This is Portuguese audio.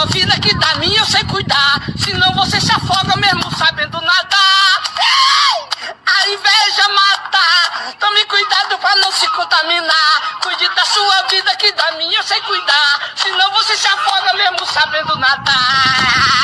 sua vida, que da minha eu sei cuidar. Senão você se afoga mesmo sabendo nadar. A inveja mata. Tome cuidado pra não se contaminar. Cuide da sua vida, que da minha eu sei cuidar. Senão você se afoga mesmo sabendo nadar.